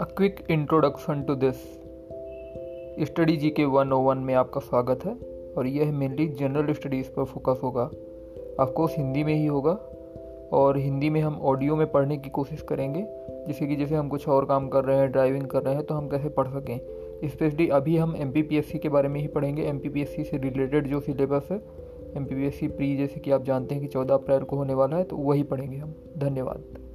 A quick introduction to this study G K one O one में आपका स्वागत है और यह मेनली जनरल स्टडीज़ पर फोकस होगा। ऑफकोर्स हिंदी में ही होगा और हिंदी में हम ऑडियो में पढ़ने की कोशिश करेंगे। जैसे कि जैसे हम कुछ और काम कर रहे हैं ड्राइविंग कर रहे हैं तो हम कैसे पढ़ सकें? स्पेशली अभी हम एम के बारे में ही पढ़ेंगे। एम से रिलेटेड जो सिलेबस है एम प्री जैसे कि आप जानते हैं कि चौदह अप्रैल को होने वाला है तो वही पढ़ेंगे हम। धन्यवाद।